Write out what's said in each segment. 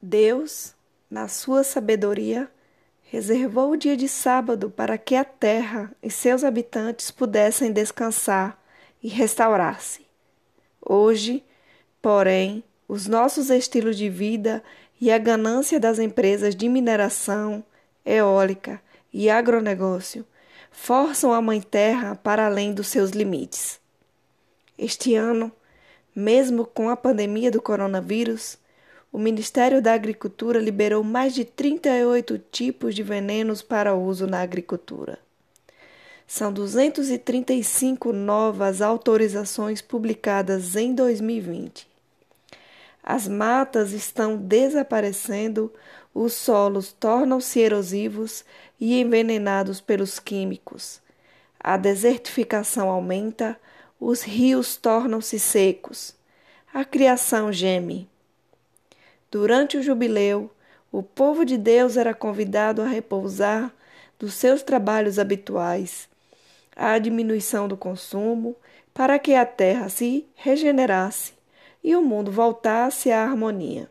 Deus, na sua sabedoria, reservou o dia de sábado para que a terra e seus habitantes pudessem descansar e restaurar-se. Hoje, porém, os nossos estilos de vida e a ganância das empresas de mineração, eólica e agronegócio forçam a Mãe Terra para além dos seus limites. Este ano, mesmo com a pandemia do coronavírus, o Ministério da Agricultura liberou mais de 38 tipos de venenos para uso na agricultura. São 235 novas autorizações publicadas em 2020. As matas estão desaparecendo, os solos tornam-se erosivos e envenenados pelos químicos. A desertificação aumenta, os rios tornam-se secos. A criação geme. Durante o jubileu, o povo de Deus era convidado a repousar dos seus trabalhos habituais a diminuição do consumo, para que a terra se regenerasse e o mundo voltasse à harmonia.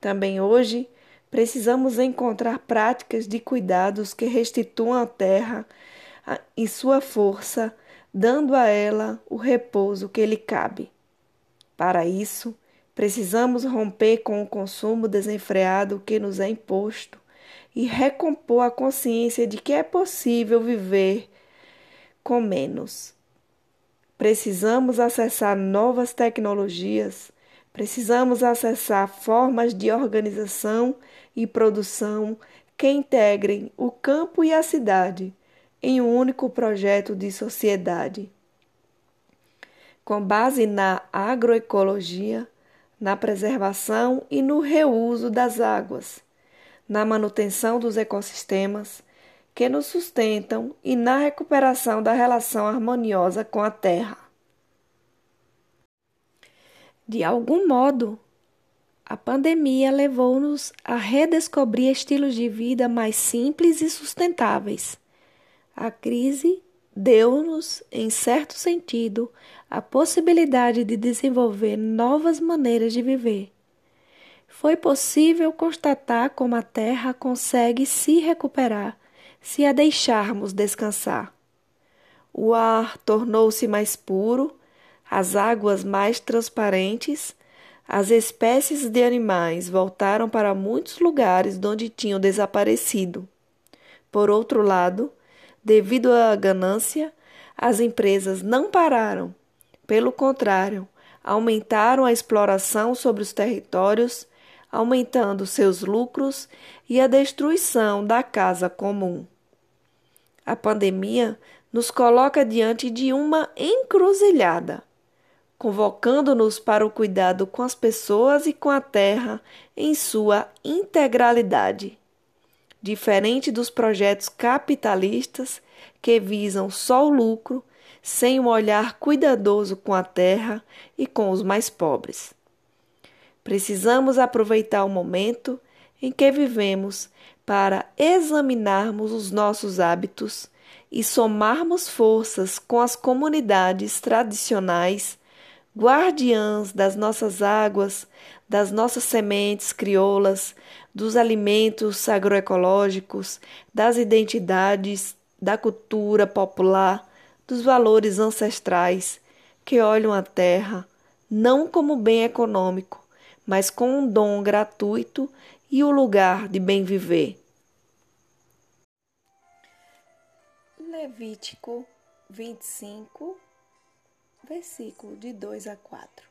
Também hoje precisamos encontrar práticas de cuidados que restituam a terra em sua força, dando a ela o repouso que lhe cabe. Para isso, precisamos romper com o consumo desenfreado que nos é imposto e recompor a consciência de que é possível viver com menos. Precisamos acessar novas tecnologias, precisamos acessar formas de organização e produção que integrem o campo e a cidade em um único projeto de sociedade. Com base na agroecologia, na preservação e no reuso das águas, na manutenção dos ecossistemas que nos sustentam e na recuperação da relação harmoniosa com a Terra. De algum modo, a pandemia levou-nos a redescobrir estilos de vida mais simples e sustentáveis. A crise deu-nos, em certo sentido, a possibilidade de desenvolver novas maneiras de viver. Foi possível constatar como a Terra consegue se recuperar se a deixarmos descansar. O ar tornou-se mais puro, as águas mais transparentes, as espécies de animais voltaram para muitos lugares onde tinham desaparecido. Por outro lado, devido à ganância, as empresas não pararam. Pelo contrário, aumentaram a exploração sobre os territórios, aumentando seus lucros e a destruição da casa comum. A pandemia nos coloca diante de uma encruzilhada, convocando-nos para o cuidado com as pessoas e com a terra em sua integralidade. Diferente dos projetos capitalistas que visam só o lucro, sem um olhar cuidadoso com a terra e com os mais pobres. Precisamos aproveitar o momento em que vivemos para examinarmos os nossos hábitos e somarmos forças com as comunidades tradicionais, guardiãs das nossas águas, das nossas sementes crioulas, dos alimentos agroecológicos, das identidades, da cultura popular, dos valores ancestrais, que olham a terra não como bem econômico, mas como um dom gratuito e o lugar de bem viver. Levítico 25, versículo de 2 a 4.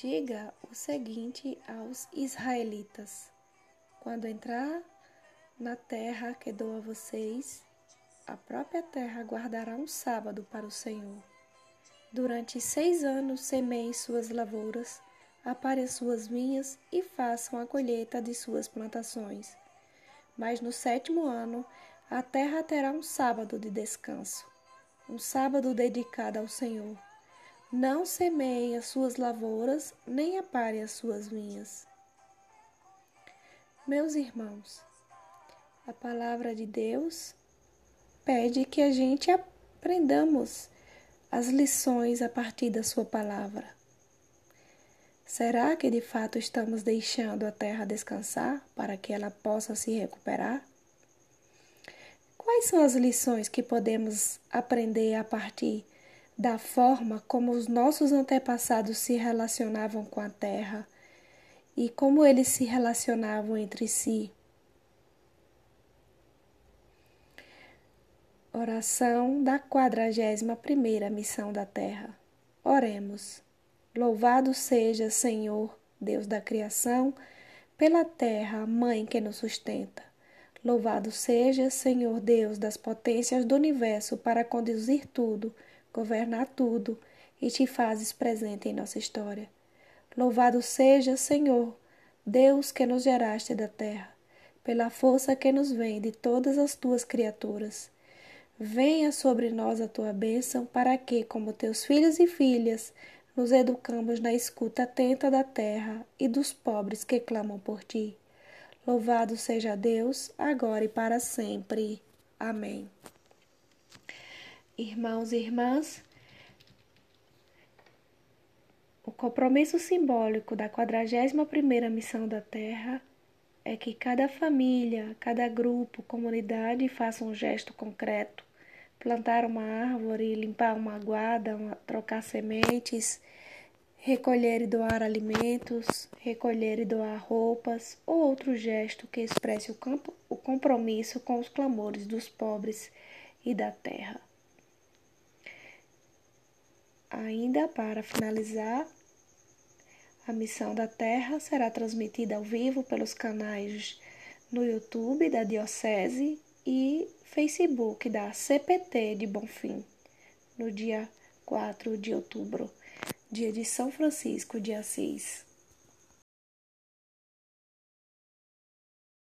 Diga o seguinte aos israelitas: Quando entrar na terra que dou a vocês, a própria terra guardará um sábado para o Senhor. Durante seis anos semeie suas lavouras, apare suas vinhas e façam a colheita de suas plantações. Mas no sétimo ano a terra terá um sábado de descanso, um sábado dedicado ao Senhor. Não semeie as suas lavouras, nem apare as suas vinhas. Meus irmãos, a palavra de Deus pede que a gente aprendamos as lições a partir da sua palavra. Será que de fato estamos deixando a terra descansar para que ela possa se recuperar? Quais são as lições que podemos aprender a partir da forma como os nossos antepassados se relacionavam com a terra e como eles se relacionavam entre si? Oração da quadragésima primeira missão da terra. Oremos. Louvado seja, Senhor, Deus da criação, pela terra, mãe que nos sustenta. Louvado seja, Senhor Deus das potências do universo, para conduzir tudo, governar tudo e te fazes presente em nossa história. Louvado seja, Senhor, Deus que nos geraste da terra, pela força que nos vem de todas as tuas criaturas. Venha sobre nós a tua bênção, para que, como teus filhos e filhas, nos educamos na escuta atenta da terra e dos pobres que clamam por ti. Louvado seja Deus, agora e para sempre. Amém. Irmãos e irmãs, o compromisso simbólico da 41ª missão da Terra é que cada família, cada grupo, comunidade faça um gesto concreto plantar uma árvore, limpar uma guarda, uma, trocar sementes, recolher e doar alimentos, recolher e doar roupas ou outro gesto que expresse o, campo, o compromisso com os clamores dos pobres e da terra. Ainda para finalizar, a missão da Terra será transmitida ao vivo pelos canais no YouTube da Diocese e Facebook da CPT de Bonfim, no dia 4 de outubro, dia de São Francisco de Assis.